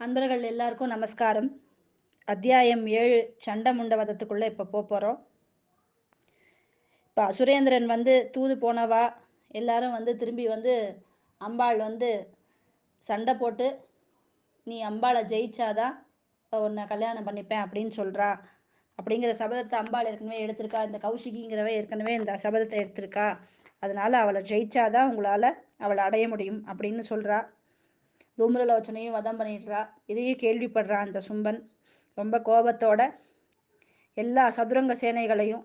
அன்பர்கள் எல்லாருக்கும் நமஸ்காரம். அத்தியாயம் ஏழு சண்டை முண்டவதத்துக்குள்ளே இப்போ போக போகிறோம் இப்போ சுரேந்திரன் வந்து தூது போனவா? எல்லாரும் வந்து திரும்பி வந்து அம்பாள் வந்து சண்டை போட்டு நீ அம்பாளை ஜெயிச்சாதான் இப்போ உன்னை கல்யாணம் பண்ணிப்பேன் அப்படின்னு சொல்கிறா அப்படிங்கிற சபதத்தை அம்பாள் ஏற்கனவே எடுத்திருக்கா. இந்த கௌஷிகிங்கிறவ ஏற்கனவே இந்த சபதத்தை எடுத்திருக்கா. அதனால அவளை ஜெயிச்சாதான் உங்களால் அவளை அடைய முடியும் அப்படின்னு சொல்கிறா தூம்ரலோச்சனையும் வதம் பண்ணிடுறா. இதையும் கேள்விப்படுறா அந்த சும்பன். ரொம்ப கோபத்தோட எல்லா சதுரங்க சேனைகளையும்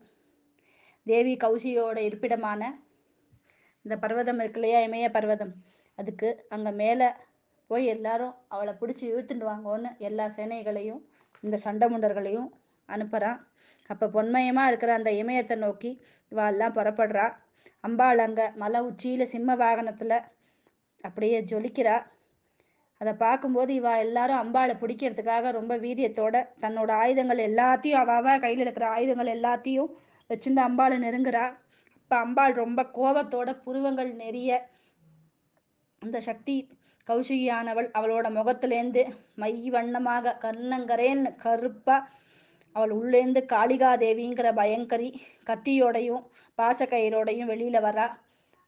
தேவி கௌசியோட இருப்பிடமான இந்த பர்வதம் இருக்கு இல்லையா இமய பர்வதம். அதுக்கு அங்கே மேலே போய் எல்லாரும் அவளை பிடிச்சி இழுத்துட்டு வாங்கோன்னு எல்லா சேனைகளையும் இந்த சண்டமுண்டர்களையும் அனுப்புகிறான் அப்போ பொன்மயமாக இருக்கிற அந்த இமயத்தை நோக்கி இவாள்லாம் புறப்படுறா. அம்பாள் அங்கே மலை உச்சியில் சிம்ம வாகனத்தில் அப்படியே ஜொலிக்கிறா. அதை பார்க்கும்போது இவா எல்லாரும் அம்பாளை பிடிக்கிறதுக்காக ரொம்ப வீரியத்தோட தன்னோட ஆயுதங்கள் எல்லாத்தையும் அவாவா கையில் இருக்கிற ஆயுதங்கள் எல்லாத்தையும் வச்சுட்டு அம்பாளை நெருங்குறா. அப்போ அம்பாள் ரொம்ப கோபத்தோட புருவங்கள் நெறிய அந்த சக்தி கௌஷிகியானவள் அவளோட முகத்துலேருந்து மை வண்ணமாக கர்ணங்கரேன்னு கருப்பா அவள் உள்ளேந்து காளிகாதேவிங்கிற பயங்கரி கத்தியோடையும் பாசக்கயிறோடையும் வெளியில வரா.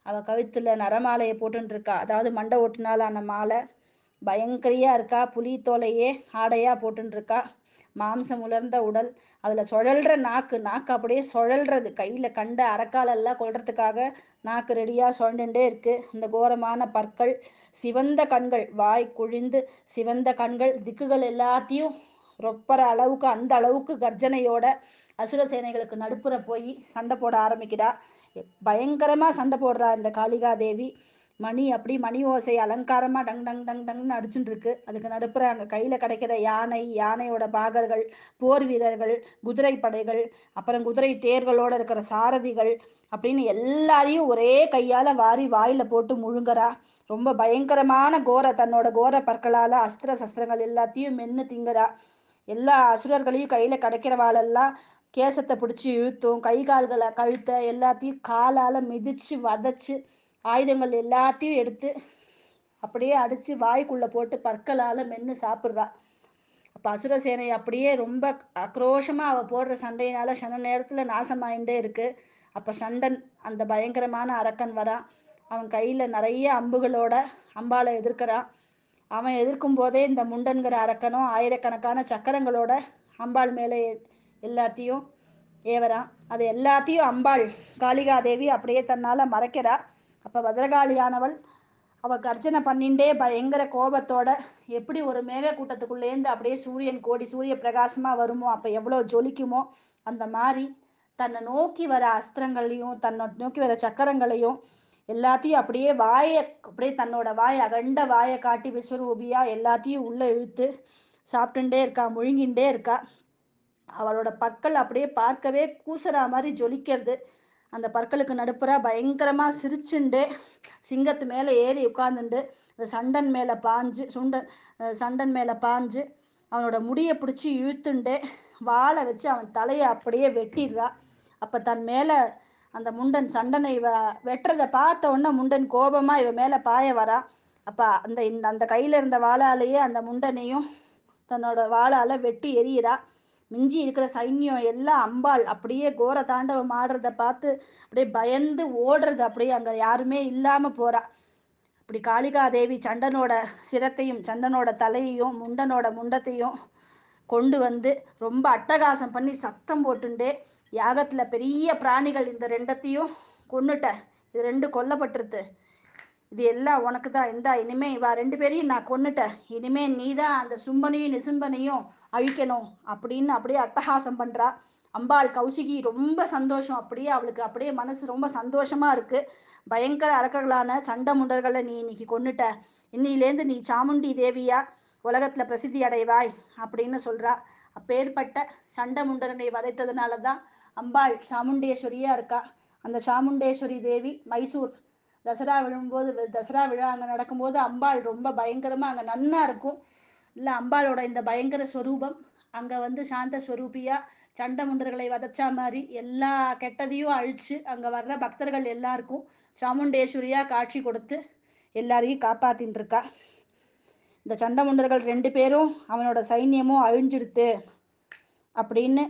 அவ கழுத்துல நரமாலையை போட்டுருக்கா அதாவது மண்டை ஓட்டுனாலான மாலை. பயங்கரியா இருக்கா? புலி தோலையே ஆடையா போட்டுன்னு மாம்சம் உலர்ந்த உடல். அதுல சுழல்ற நாக்கு நாக்கு அப்படியே சுழல்றது. கையில கண்ட அறக்காலெல்லாம் கொள்றதுக்காக நாக்கு ரெடியா சுழண்டுட்டே இருக்கு. இந்த கோரமான பற்கள் சிவந்த கண்கள் வாய் குழிந்து சிவந்த கண்கள் திக்குகள் எல்லாத்தையும் ரொப்பற அளவுக்கு அந்த அளவுக்கு கர்ஜனையோட அசுர சேனைகளுக்கு நடுப்புற போய் சண்டை போட ஆரம்பிக்கிறா. பயங்கரமா சண்டை போடுறா இந்த காளிகா தேவி மணி அப்படி மணி ஓசை அலங்காரமா டங் டங் டங் டங்னு அடிச்சுட்டு இருக்கு அதுக்கு நடுப்புற அங்க கையில கிடைக்கிற யானை யானையோட பாகர்கள் போர் வீரர்கள் குதிரை படைகள் அப்புறம் குதிரை தேர்களோட இருக்கிற சாரதிகள் அப்படின்னு எல்லாரையும் ஒரே கையால வாரி வாயில போட்டு முழுங்குறா. ரொம்ப பயங்கரமான கோர தன்னோட கோர பற்களால அஸ்திர சஸ்திரங்கள் எல்லாத்தையும் மென்னு திங்குறா. எல்லா அசுரர்களையும் கையில கிடைக்கிறவாளெல்லாம் கேசத்தை பிடிச்சி இழுத்தும் கை கால்களை கழுத்த எல்லாத்தையும் காலால மிதிச்சு வதச்சு ஆயுதங்கள் எல்லாத்தையும் எடுத்து அப்படியே அடித்து வாய்க்குள்ளே போட்டு பற்களால் மென்று சாப்பிட்றா. அப்போ அசுரசேனை அப்படியே ரொம்ப ஆக்ரோஷமாக அவள் போடுற சண்டையினால சன நேரத்தில் நாசமாயிண்டே இருக்கு. அப்போ சண்டன் அந்த பயங்கரமான அரக்கன் வரான் அவன் கையில் நிறைய அம்புகளோட அம்பாளை எதிர்க்கிறான் அவன் எதிர்க்கும் போதே இந்த முண்டன்கிற அரக்கனும் ஆயிரக்கணக்கான சக்கரங்களோட அம்பாள் மேலே எல்லாத்தையும் ஏவரான் அது எல்லாத்தையும் அம்பாள் காளிகாதேவி அப்படியே தன்னால் மறைக்கிறா. அப்போ பத்ரகாளியானவள் அவள் கர்ஜனை பண்ணிண்டே பயங்கர கோபத்தோட எப்படி ஒரு மேக கூட்டத்துக்குள்ளேருந்து அப்படியே சூரியன் கோடி சூரிய பிரகாசமா வருமோ அப்போ எவ்வளோ ஜொலிக்குமோ அந்த மாதிரி தன்னை நோக்கி வர அஸ்திரங்களையும் தன்னை நோக்கி வர சக்கரங்களையும் எல்லாத்தையும் அப்படியே வாயை அப்படியே தன்னோட வாயை அகண்ட வாயை காட்டி விஸ்வரூபியா எல்லாத்தையும் உள்ள இழுத்து சாப்பிட்டுட்டே இருக்கா முழுங்கிண்டே இருக்கா. அவளோட பற்கள் அப்படியே பார்க்கவே கூசுறா மாதிரி ஜொலிக்கிறது. அந்த பற்களுக்கு நடுப்புற பயங்கரமாக சிரிச்சுண்டு சிங்கத்து மேலே ஏறி உட்காந்துண்டு இந்த சண்டன் மேலே பாஞ்சு சுண்டன் சண்டன் மேலே பாஞ்சு அவனோட முடியை பிடிச்சி இழுத்துண்டு வாழை வச்சு அவன் தலையை அப்படியே வெட்டிடுறா. அப்போ தன் மேலே அந்த முண்டன் சண்டனை இவ வெட்டுறதை பார்த்த உடனே முண்டன் கோபமாக இவ மேலே பாய வரா. அப்போ அந்த அந்த கையில் இருந்த வாளாலேயே அந்த முண்டனையும் தன்னோட வாளால் வெட்டி எரியிறா மிஞ்சி இருக்கிற சைன்யம் எல்லாம் அம்பாள் அப்படியே கோர தாண்டவம் ஆடுறத பார்த்து அப்படியே பயந்து ஓடுறது அப்படியே அங்கே யாருமே இல்லாமல் போறா. இப்படி காளிகாதேவி சண்டனோட சிரத்தையும் சண்டனோட தலையையும் முண்டனோட முண்டத்தையும் கொண்டு வந்து ரொம்ப அட்டகாசம் பண்ணி சத்தம் போட்டுண்டே யாகத்தில் பெரிய பிராணிகள் இந்த ரெண்டத்தையும் கொன்னுட்ட. இது ரெண்டு கொல்லப்பட்டிருது இது எல்லாம் உனக்கு தான் இந்தா இனிமே இவா ரெண்டு பேரையும் நான் கொன்னுட்டேன். இனிமே நீ தான் அந்த சும்பனையும் நிசும்பனையும் அழிக்கணும் அப்படின்னு அப்படியே அட்டகாசம் பண்ணுறா அம்பாள் கௌசிகி ரொம்ப சந்தோஷம். அப்படியே அவளுக்கு அப்படியே மனசு ரொம்ப சந்தோஷமா இருக்கு. பயங்கர அரக்கர்களான சண்டை முண்டர்களை நீ இன்னைக்கு கொண்டுட்ட இன்னிலேருந்து நீ சாமுண்டி தேவியா? உலகத்துல பிரசித்தி அடைவாய் அப்படின்னு சொல்றா. அப்பேற்பட்ட சண்டை முண்டர்களை வதைத்ததுனால தான் அம்பாள் சாமுண்டேஸ்வரியா இருக்கா. அந்த சாமுண்டேஸ்வரி தேவி மைசூர் தசரா விழும்போது தசரா விழா அங்கே நடக்கும்போது அம்பாள் ரொம்ப பயங்கரமாக அங்கே நன்னா இருக்கும். இல்லை அம்பாளோட இந்த பயங்கர ஸ்வரூபம் அங்கே வந்து சாந்த ஸ்வரூபியா சண்டமுண்டர்களை வதச்சா மாதிரி எல்லா கெட்டதையும் அழிச்சு அங்கே வர்ற பக்தர்கள் எல்லாருக்கும் சாமுண்டேஸ்வரியா காட்சி கொடுத்து எல்லாரையும் காப்பாத்தின்னு இருக்கா இந்த சண்டமுண்டர்கள் ரெண்டு பேரும் அவனோட சைன்யமும் அழிஞ்சிடுத்து அப்படின்னு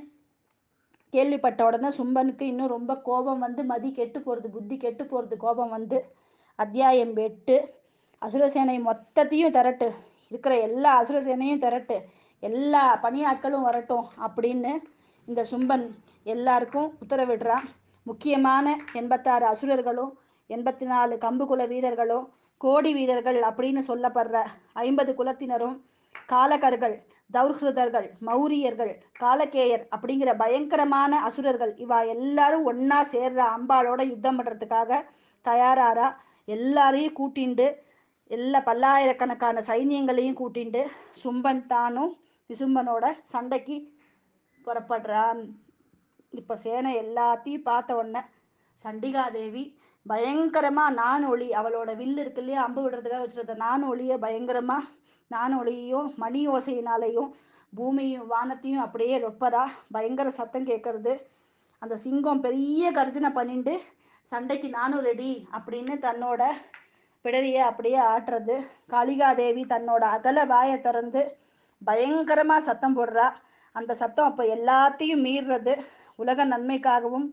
கேள்விப்பட்ட உடனே சும்பனுக்கு இன்னும் ரொம்ப கோபம் வந்து மதி கெட்டு போகிறது புத்தி கெட்டு போகிறது கோபம் வந்து அத்தியாயம் எட்டு. அசுரசேனை மொத்தத்தையும் திரட்டு. இருக்கிற எல்லா அசுரசேனையும் திரட்டு எல்லா பணியாட்களும் வரட்டும் அப்படின்னு இந்த சும்பன் எல்லாருக்கும் உத்தரவிடுறான். முக்கியமான எண்பத்தாறு அசுரர்களும் எண்பத்தி நாலு கம்பு குல வீரர்களும் கோடி வீரர்கள் அப்படின்னு சொல்லப்படுற ஐம்பது குலத்தினரும் காலகர்கள் தௌர்ஹிருதர்கள் மௌரியர்கள் காலகேயர் அப்படிங்கிற பயங்கரமான அசுரர்கள். இவா எல்லாரும் ஒன்னா சேர்ற அம்பாளோட யுத்தம் பண்றதுக்காக தயாராரா எல்லாரையும் கூட்டிண்டு எல்லா பல்லாயிரக்கணக்கான சைன்யங்களையும் கூட்டிண்டு சும்பன் தானும் விசும்பனோட சண்டைக்கு புறப்படுறான். இப்போ சேனை எல்லாத்தையும் பார்த்த உடனே சண்டிகாதேவி பயங்கரமாக நானொளி அவளோட வில்லு இருக்கு இல்லையா அம்பு விடுறதுக்காக வச்சுருந்த நானொளியை பயங்கரமாக நானொளியையும் மணி ஓசையினாலையும் பூமியும் வானத்தையும் அப்படியே ரொப்பரா பயங்கர சத்தம் கேட்கறது. அந்த சிங்கம் பெரிய கர்ஜனை பண்ணிண்டு சண்டைக்கு நானும் ரெடி அப்படின்னு தன்னோட பிடரியை அப்படியே ஆட்டுறது. காளிகாதேவி தன்னோட அகல வாயை திறந்து பயங்கரமாக சத்தம் போடுறா. அந்த சத்தம் அப்போ எல்லாத்தையும் மீறுறது. உலக நன்மைக்காகவும்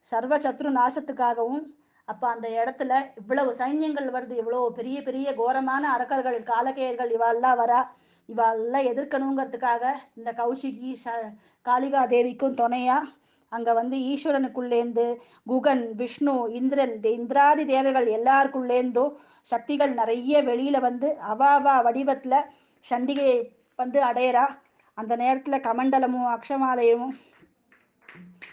சர்வ சத்ரு நாசத்துக்காகவும் அப்போ அந்த இடத்துல இவ்வளவு சைன்யங்கள் வருது. இவ்வளோ பெரிய பெரிய கோரமான அரக்கர்கள் காலகேயர்கள் இவாள்லாம் வரா. இவாள்லாம் எதிர்க்கணுங்கிறதுக்காக இந்த கௌஷிகி ச காளிகா தேவிக்கும் துணையா அங்கே வந்து ஈஸ்வரனுக்குள்ளேந்து குகன் விஷ்ணு இந்திரன் தே- இந்திராதி தேவர்கள் எல்லாருக்குள்ளேந்தும் சக்திகள் நிறைய வெளியில வந்து அவாவா வடிவத்துல சண்டிகையை வந்து அடையறா. அந்த நேரத்துல கமண்டலமும் அக்ஷமாலயமும்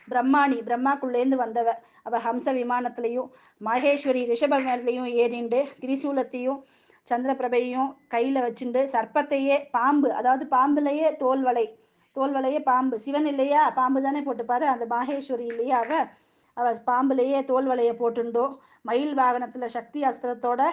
பிரம்மாணி பிரம்மாக்குள்ளேருந்து வந்தவ. அவ ஹம்ச விமானத்திலையும் மகேஸ்வரி ரிஷப மேலையும் ஏறிண்டு திரிசூலத்தையும் சந்திரபிரபையும் கையில வச்சுண்டு சர்ப்பத்தையே பாம்பு அதாவது பாம்புலையே தோல்வலை தோல்வலையே பாம்பு. சிவன் இல்லையா? பாம்பு தானே போட்டுப்பாரு. அந்த மாகேஸ்வரி இல்லையா? அவ அவ தோல் வலையை போட்டுண்டோ. மயில் வாகனத்துல சக்தி அஸ்திரத்தோட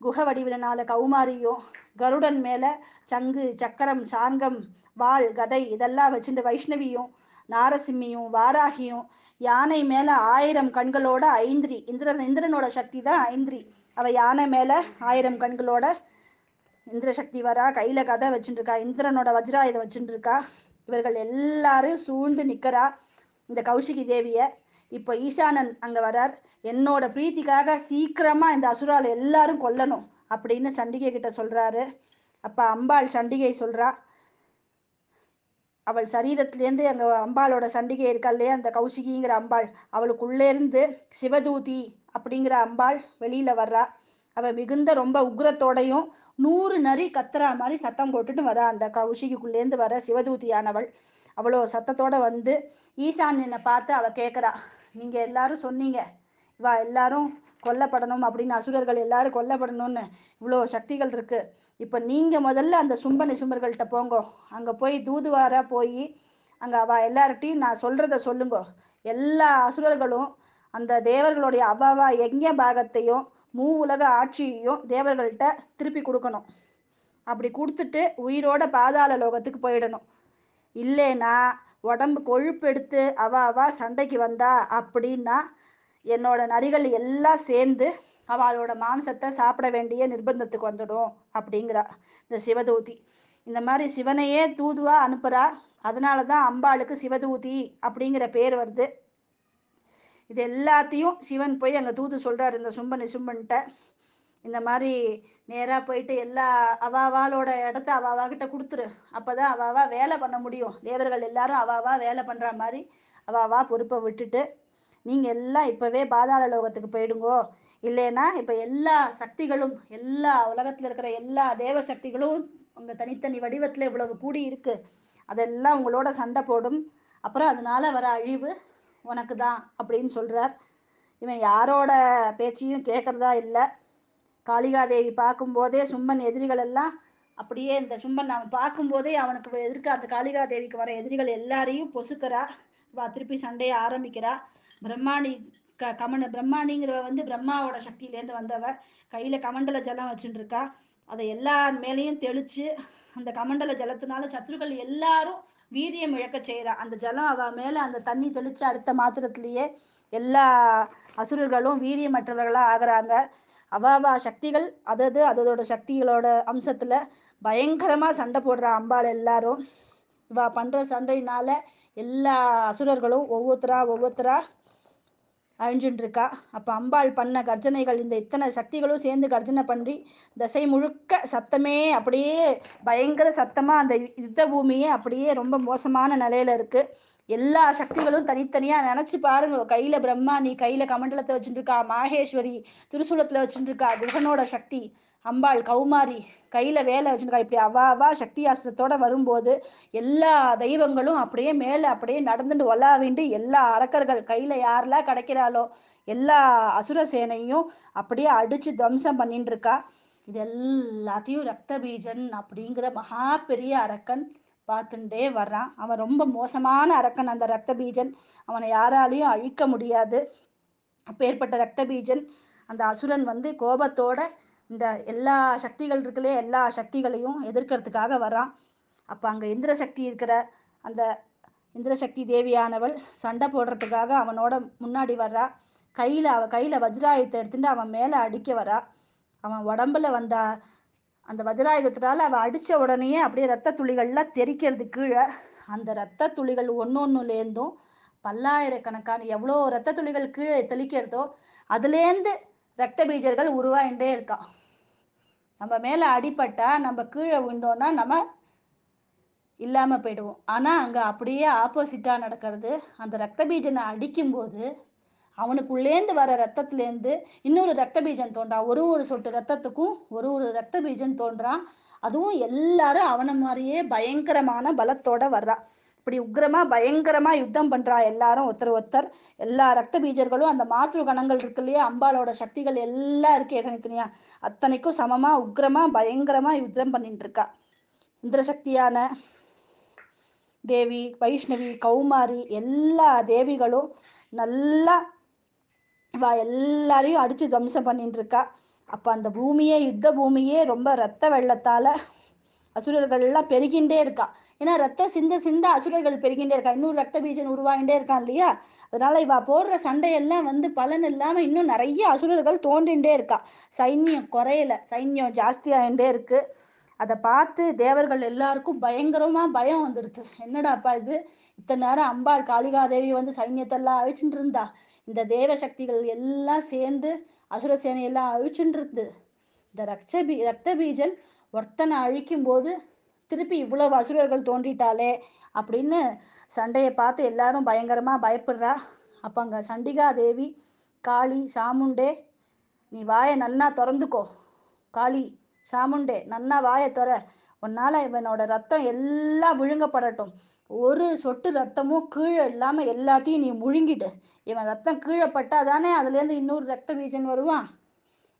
குக வடிவினால கௌமாரியும் கருடன் மேல சங்கு சக்கரம் சாங்கம் வாள் கதை இதெல்லாம் வச்சுட்டு வைஷ்ணவியும் நாரசிம்மியும் வாராகியும் யானை மேல ஆயிரம் கண்களோட ஐந்திரி. இந்திரன் இந்திரனோட சக்தி தான் ஐந்திரி. அவ யானை மேல ஆயிரம் கண்களோட இந்திர சக்தி வரா. கையில கதை வச்சுட்டு இருக்கா இந்திரனோட வஜ்ராயுதம் வச்சுட்டு இருக்கா இவர்கள் எல்லாரும் சூழ்ந்து நிக்கிறா. இந்த கௌஷிகி தேவிய இப்போ ஈசானன் அங்கே வரார். என்னோட பிரீத்திக்காக சீக்கிரமாக இந்த அசுரால் எல்லாரும் கொல்லணும் அப்படின்னு சண்டிகை கிட்ட சொல்கிறாரு அப்போ அம்பாள் சண்டிகை சொல்கிறா அவள் சரீரத்திலேருந்து அங்கே அம்பாளோட சண்டிகை இருக்கா இல்லையா? அந்த கௌசிகிங்கிற அம்பாள். அவளுக்குள்ளேருந்து சிவதூதி அப்படிங்கிற அம்பாள் வெளியில் வர்றா. அவள் மிகுந்த ரொம்ப உக்ரத்தோடையும் நூறு நரி கத்துறா மாதிரி சத்தம் போட்டுட்டு வரா. அந்த கௌசிகிக்குள்ளேருந்து வர சிவதூதியானவள். அவ்வளோ சத்தத்தோட வந்து ஈசான்யனை பார்த்து அவ கேட்குறா நீங்க எல்லாரும் சொன்னீங்க இவா எல்லாரும் கொல்லப்படணும் அப்படின்னு அசுரர்கள் எல்லாரும் கொல்லப்படணும்னு இவ்வளோ சக்திகள் இருக்கு. இப்போ நீங்க முதல்ல அந்த சும்ப நிசும்பர்கள்ட்ட போங்கோ. அங்க போய் தூதுவாரா போய் அங்க அவ எல்லார்ட்டையும் நான் சொல்றத சொல்லுங்க. எல்லா அசுரர்களும் அந்த தேவர்களுடைய அவாவா எங்கே பாகத்தையும் மூ உலக ஆட்சியையும் தேவர்கள்ட்ட திருப்பி கொடுக்கணும். அப்படி கொடுத்துட்டு உயிரோட பாதாள லோகத்துக்கு போயிடணும். இல்லைன்னா உடம்பு கொழுப்பெடுத்து அவ அவ சண்டைக்கு வந்தா அப்படின்னா என்னோட நரிகள் எல்லாம் சேர்ந்து அவளோட மாம்சத்தை சாப்பிட வேண்டிய நிர்பந்தத்துக்கு வந்துடும் அப்படிங்கிறா இந்த சிவதூதி. இந்த மாதிரி சிவனையே தூதுவா அனுப்புறா. அதனால தான் அம்பாளுக்கு சிவதூதி அப்படிங்கிற பேர் வருது. இது எல்லாத்தையும் சிவன் போய் அங்கே தூது சொல்கிறார் இந்த சும்ப நிசும்பன்ட்ட இந்த மாதிரி நேராக போயிட்டு எல்லா அவாவாலோட இடத்த அவாவா கிட்ட கொடுத்துரு. அப்போதான் அவாவா வேலை பண்ண முடியும். தேவர்கள் எல்லாரும் அவாவா வேலை பண்ணுற மாதிரி அவாவா பொறுப்பை விட்டுட்டு நீங்கள் எல்லாம் இப்போவே பாதாள லோகத்துக்கு போயிடுங்கோ. இல்லைன்னா இப்போ எல்லா சக்திகளும் எல்லா உலகத்தில் இருக்கிற எல்லா தேவ சக்திகளும் உங்கள் தனித்தனி வடிவத்தில் இவ்வளவு கூடி இருக்கு. அதெல்லாம் உங்களோட சண்டை போடும். அப்புறம் அதனால வர அழிவு உனக்கு தான் அப்படின்னு சொல்கிறார் இவன் யாரோட பேச்சையும் கேட்குறதா இல்லை. காளிகாதேவி பார்க்கும்போதே சும்மன் எதிரிகள் எல்லாம் அப்படியே இந்த சும்மன் அவன் பார்க்கும்போதே அவனுக்கு எதிர்க்க அந்த காளிகாதேவிக்கு வர எதிரிகள் எல்லாரையும் பொசுக்கிறா. வா திருப்பி சண்டையை ஆரம்பிக்கிறா. பிரம்மாணி க கமண்ட பிரம்மாணிங்கிறவ வந்து பிரம்மாவோட சக்தியிலேருந்து வந்தவ. கையில கமண்டல ஜலம் வச்சுட்டு இருக்கா அதை எல்லார் மேலேயும் தெளிச்சு அந்த கமண்டல ஜலத்தினால சத்துருக்கள் எல்லாரும் வீரியம் இழக்க செய்கிறா அந்த ஜலம் அவ மேல அந்த தண்ணி தெளித்து அடுத்த மாத்திரத்திலேயே எல்லா அசுரர்களும் வீரியமற்றவர்களாக ஆகிறாங்க. அவாவா சக்திகள் அதது அதோட சக்திகளோட அம்சத்தில் பயங்கரமாக சண்டை போடுற அம்பாள் எல்லாரும். இவா பண்ணுற சண்டையினால எல்லா அசுரர்களும் ஒவ்வொருத்தரா ஒவ்வொருத்தரா அழிஞ்சுட்டு இருக்கா அப்போ அம்பாள் பண்ண கர்ஜனைகள் இந்த இத்தனை சக்திகளும் சேர்ந்து கர்ஜனை பண்ணி தசை முழுக்க சத்தமே அப்படியே பயங்கர சத்தமாக அந்த யுத்த பூமியே அப்படியே ரொம்ப மோசமான நிலையில இருக்குது எல்லா சக்திகளும் தனித்தனியாக நினச்சி பாருங்க. கையில் பிரம்மா நீ கையில் கமண்டலத்தை வச்சுட்டுருக்கா மாகேஸ்வரி திருசூலத்தில் வச்சுட்டுருக்கா குகனோட சக்தி. அம்பாள் கௌமாரி கையில் வேலை வச்சுருக்கா. இப்படி அவா அவா சக்தி ஆசிரத்தோட வரும்போது எல்லா தெய்வங்களும் அப்படியே மேலே அப்படியே நடந்துட்டு ஒலாவிண்டு எல்லா அரக்கர்கள் கையில் யாரெல்லாம் கிடைக்கிறாளோ எல்லா அசுர சேனையும் அப்படியே அடித்து துவம்சம் பண்ணிட்டு இருக்கா. இது எல்லாத்தையும் ரத்த பீஜன் அப்படிங்கிற மகா பெரிய அரக்கன் பார்த்துட்டே வர்றான். அவன் ரொம்ப மோசமான அரக்கன் அந்த ரத்த பீஜன். அவனை யாராலையும் அழிக்க முடியாது. அப்பேற்பட்ட ரத்த பீஜன் அந்த அசுரன் வந்து கோபத்தோட இந்த எல்லா சக்திகள் இருக்குல்லே எல்லா சக்திகளையும் எதிர்க்கிறதுக்காக வரான் அப்போ அங்கே இந்திர சக்தி இருக்கிற அந்த இந்திரசக்தி தேவியானவள் சண்டை போடுறதுக்காக அவனோட முன்னாடி வர்றா. கையில் அவ கையில் வஜ்ராயுதத்தை எடுத்துட்டு அவன் மேலே அடிக்க வரா அவன் உடம்புல வந்த அந்த வஜ்ராயுதத்தினால அவன் அடித்த உடனேயே அப்படியே ரத்த துளிகள்லாம் தெரிக்கிறது கீழே அந்த ரத்த துளிகள் ஒன்று ஒன்றுலேருந்தும் பல்லாயிரக்கணக்கான எவ்வளோ ரத்த துளிகள் கீழே தெளிக்கிறதோ அதுலேருந்து ரத்த பீஜர்கள் உருவாயின்றே இருக்கான் நம்ம மேலே அடிப்பட்டால் நம்ம கீழே விழுந்தோன்னா நம்ம இல்லாமல் போயிடுவோம். ஆனால் அங்கே அப்படியே ஆப்போசிட்டாக நடக்கிறது. அந்த ரத்த பீஜனை அடிக்கும்போது அவனுக்குள்ளேந்து வர ரத்தத்துலேருந்து இன்னொரு ரத்த பீஜன் தோன்றான் ஒரு ஒரு சொட்டு ரத்தத்துக்கும் ஒரு ஒரு ரத்த பீஜன் தோன்றான் அதுவும் எல்லாரும் அவனை மாதிரியே பயங்கரமான பலத்தோட வர்றான் இப்படி உக்ரமா பயங்கரமா யுத்தம் பண்றா எல்லாரும் ஒருத்தர் ஒருத்தர். எல்லா ரத்த பீஜர்களும் அந்த மாத்ரு கணங்கள் இருக்கு இல்லையா? அம்பாலோட சக்திகள் எல்லாம் இருக்கே தனித்தனியா அத்தனைக்கும் சமமா உக்ரமா பயங்கரமா யுத்தம் பண்ணிட்டு இருக்கா. இந்திரசக்தியான தேவி வைஷ்ணவி கௌமாரி எல்லா தேவிகளும் நல்லா வா எல்லாரையும் அடிச்சு துவம்சம் பண்ணிட்டு இருக்கா. அப்போ அந்த பூமியே யுத்த பூமியே ரொம்ப ரத்த வெள்ளத்தால அசுரர்கள் எல்லாம் பெருகின்றே இருக்கா. ஏன்னா ரத்தம் சிந்த சிந்த அசுரர்கள் பெருகின்றே இருக்கா. இன்னும் ரத்த பீஜன் உருவாகிட்டே இருக்கான் இல்லையா? அதனால இவ போடுற சண்டையெல்லாம் வந்து பலன் இல்லாம இன்னும் நிறைய அசுரர்கள் தோன்றின்றே இருக்கா. சைன்யம் குறையல. சைன்யம் ஜாஸ்தியாகிட்டே இருக்கு. அதை பார்த்து தேவர்கள் எல்லாருக்கும் பயங்கரமா பயம் வந்துடுது என்னடாப்பா இது? இத்தனை நேரம் அம்பாள் காளிகாதேவி வந்து சைன்யத்தெல்லாம் அழிச்சுட்டு இருந்தா? இந்த தேவ சக்திகள் எல்லாம் சேர்ந்து அசுர சேனையெல்லாம் அழிச்சுட்டு இருந்து. இந்த ரக்ஷ ரத்த பீஜன் ஒருத்தனை அழிக்கும் போது திருப்பி இவ்வளவு அசுரர்கள் தோன்றிட்டாலே அப்படின்னு சண்டையை பார்த்து எல்லாரும் பயங்கரமா பயப்படுறா. அப்போ அங்கே சண்டிகா தேவி காளி சாமுண்டே நீ வாயை நன்னா திறந்துக்கோ. காளி சாமுண்டே நன்னா வாயை துற. உன்னால இவனோட ரத்தம் எல்லாம் விழுங்கப்படட்டும். ஒரு சொட்டு ரத்தமும் கீழே இல்லாமல் எல்லாத்தையும் நீ முழுங்கிடு. இவன் ரத்தம் கீழே பட்டாதானே அதுலேருந்து இன்னொரு ரத்த வீஜன் வருவான்?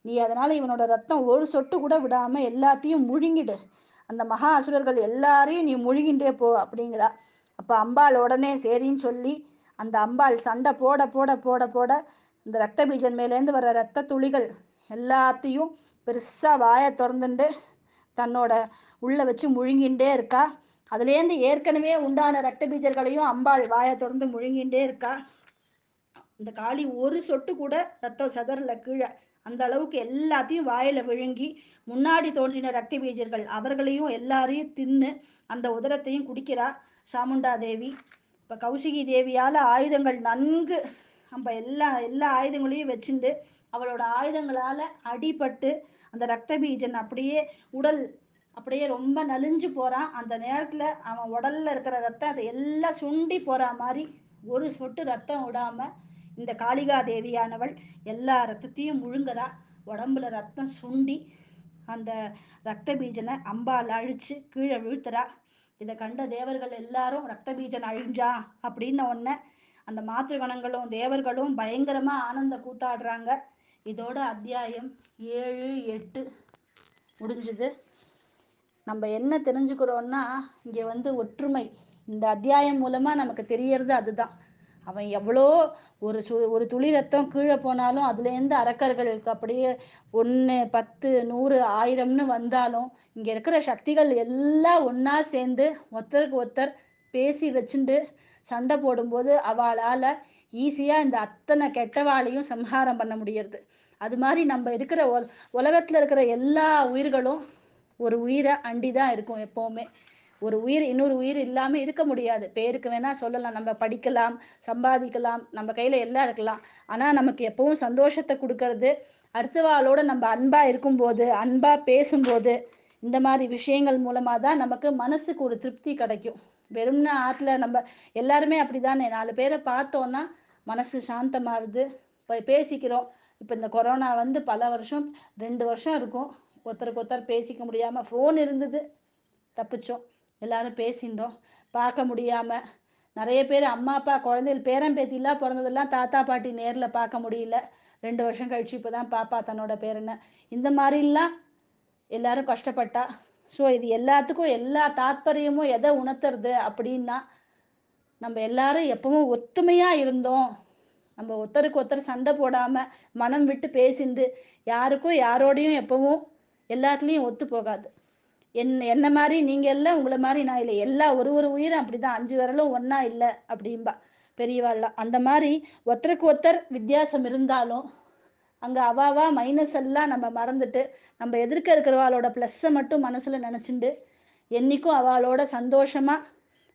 நீ அதனால இவனோட ரத்தம் ஒரு சொட்டு கூட விடாம எல்லாத்தையும் முழுங்கிடு. அந்த மகா அசுரர்கள் எல்லாரையும் நீ முழுகின்றே போ அப்படிங்கிறா. அப்ப அம்பாள் உடனே சரின்னு சொல்லி அந்த அம்பாள் சண்டை போட போட போட போட இந்த ரத்த பீஜன் மேலேருந்து வர ரத்த துளிகள் எல்லாத்தையும் பெருசா வாயை திறந்துண்டு தன்னோட உள்ள வச்சு முழுங்கின்றே இருக்கா. அதுலேருந்து ஏற்கனவே உண்டான ரத்த பீஜர்களையும் அம்பாள் வாயை திறந்து முழுங்கின்றே இருக்கா. இந்த காளி ஒரு சொட்டு கூட ரத்தம் சதறல கீழே. அந்த அளவுக்கு எல்லாத்தையும் வாயில விழுங்கி முன்னாடி தோன்றின ரத்த பீஜர்கள் அவர்களையும் எல்லாரையும் தின்னு அந்த உதரத்தையும் குடிக்கிறா சாமுண்டா தேவி. இப்ப கௌசிகி தேவியால ஆயுதங்கள் நன்கு நம்ம எல்லா எல்லா ஆயுதங்களையும் வச்சுண்டு அவளோட ஆயுதங்களால அடிபட்டு அந்த ரத்த பீஜன் அப்படியே உடல் அப்படியே ரொம்ப நலிஞ்சு போறான் அந்த நேரத்துல அவன் உடல்ல இருக்கிற ரத்தம் அதை எல்லாம் சுண்டி போற மாதிரி ஒரு சொட்டு ரத்தம் விடாம இந்த காளிகா தேவியானவள் எல்லா ரத்தத்தையும் முழுங்குறா உடம்புல ரத்தம் சுண்டி அந்த ரத்த பீஜனை அம்பால் அழிச்சு கீழே விழுத்துறா. இதை கண்ட தேவர்கள் எல்லாரும் ரத்த பீஜன் அழிஞ்சா அப்படின்ன உடனே அந்த மாத்திருகணங்களும் தேவர்களும் பயங்கரமா ஆனந்த கூத்தாடுறாங்க. இதோட அத்தியாயம் ஏழு எட்டு முடிஞ்சுது. நம்ம என்ன தெரிஞ்சுக்கிறோம்னா இங்கே வந்து ஒற்றுமை. இந்த அத்தியாயம் மூலமாக நமக்கு தெரியறது அதுதான். அவன் எவ்வளோ ஒரு சு ஒரு துளி ரத்தம் கீழே போனாலும் அதுலேருந்து அரக்கர்களுக்கு அப்படியே ஒன்று பத்து நூறு ஆயிரம்னு வந்தாலும் இங்கே இருக்கிற சக்திகள் எல்லாம் ஒன்றா சேர்ந்து ஒருத்தருக்கு ஒருத்தர் பேசி வச்சுட்டு சண்டை போடும்போது அவளால் ஈஸியாக இந்த அத்தனை கெட்டவாளையும் சம்ஹாரம் பண்ண முடியறது. அது மாதிரி நம்ம இருக்கிற உல உலகத்தில் இருக்கிற எல்லா உயிர்களும் ஒரு உயிரை அண்டி தான் இருக்கும் எப்போவுமே. ஒரு உயிர் இன்னொரு உயிர் இல்லாமல் இருக்க முடியாது. பேருக்கு வேணால் சொல்லலாம். நம்ம படிக்கலாம் சம்பாதிக்கலாம் நம்ம கையில் எல்லாம் இருக்கலாம். ஆனால் நமக்கு எப்பவும் சந்தோஷத்தை கொடுக்கறது அடுத்தவாளோட நம்ம அன்பாக இருக்கும்போது அன்பாக பேசும்போது இந்த மாதிரி விஷயங்கள் மூலமாக தான் நமக்கு மனசுக்கு ஒரு திருப்தி கிடைக்கும். வெறும்னா ஆற்றுல நம்ம எல்லாருமே அப்படி தானே நாலு பேரை பார்த்தோன்னா மனசு சாந்தமாகுது. இப்போ பேசிக்கிறோம். இப்போ இந்த கொரோனா வந்து பல வருஷம் ரெண்டு வருஷம் இருக்கும். ஒருத்தருக்கு ஒருத்தர் பேசிக்க முடியாமல் ஃபோன் இருந்தது தப்பிச்சோம். எல்லாரும் பேசிட்டோம் பார்க்க முடியாமல் நிறைய பேர் அம்மா அப்பா குழந்தைகள் பேரன் பேத்திலாம் பிறந்ததெல்லாம் தாத்தா பாட்டி நேரில் பார்க்க முடியல. ரெண்டு வருஷம் கழிச்சு இப்போ தான் பாப்பா தன்னோட பேரனை இந்த மாதிரிலாம் எல்லாரும் கஷ்டப்பட்டா. ஸோ இது எல்லாத்துக்கும் எல்லா தாத்பரியமும் எதை உணர்த்துறது அப்படின்னா நம்ம எல்லாரும் எப்பவும் ஒத்துமையாக இருந்தோம். நம்ம ஒருத்தருக்கு ஒருத்தர் சண்டை போடாமல் மனம் விட்டு பேசிந்து யாருக்கும் யாரோடையும் எப்பவும் எல்லாத்துலேயும் ஒத்து போகாது. என் என்ன மாதிரி நீங்கள் எல்லாம் உங்களை மாதிரி நான் இல்லை. எல்லா ஒரு ஒரு உயிரும் அப்படி தான் அஞ்சு விரலும் ஒன்றா இல்லை அப்படிம்பா. பெரியவாள்லாம். அந்த மாதிரி ஒருத்தருக்கு ஒருத்தர் வித்தியாசம் இருந்தாலும் அங்கே அவாவா மைனஸ் எல்லாம் நம்ம மறந்துட்டு நம்ம எதிர்க்க இருக்கிறவாளோட ப்ளஸ்ஸை மட்டும் மனசில் நினச்சிண்டு என்றைக்கும் அவளோட சந்தோஷமாக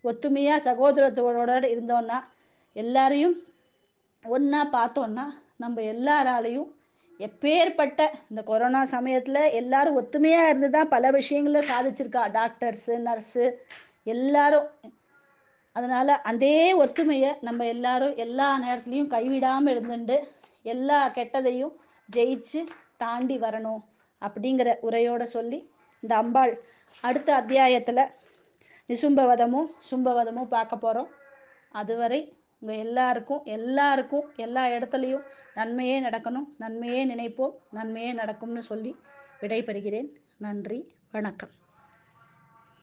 ஒத்துமையாக சகோதரத்தோட இருந்தோன்னா எல்லாரையும் ஒன்றா பார்த்தோன்னா நம்ம எல்லாராலையும் எப்பேற்பட்ட இந்த கொரோனா சமயத்தில் எல்லாரும் ஒத்துமையாக இருந்து தான் பல விஷயங்களை சாதிச்சிருக்கா. டாக்டர்ஸு நர்ஸு எல்லாரும். அதனால் அதே ஒத்துமையை நம்ம எல்லாரும் எல்லா நேரத்துலையும் கைவிடாமல் இருந்துட்டு எல்லா கெட்டதையும் ஜெயிச்சு தாண்டி வரணும் அப்படிங்கிற உரையோட சொல்லி இந்த அம்பாள் அடுத்த அத்தியாயத்தில் நிசும்பவதமும் சும்பவதமும் பார்க்க போகிறோம் அதுவரை உங்கள் எல்லாருக்கும் எல்லாருக்கும் எல்லா இடத்துலையும் நன்மையே நடக்கணும். நன்மையே நினைப்போம். நன்மையே நடக்கும்னு சொல்லி விடைபெறுகிறேன். நன்றி. வணக்கம்.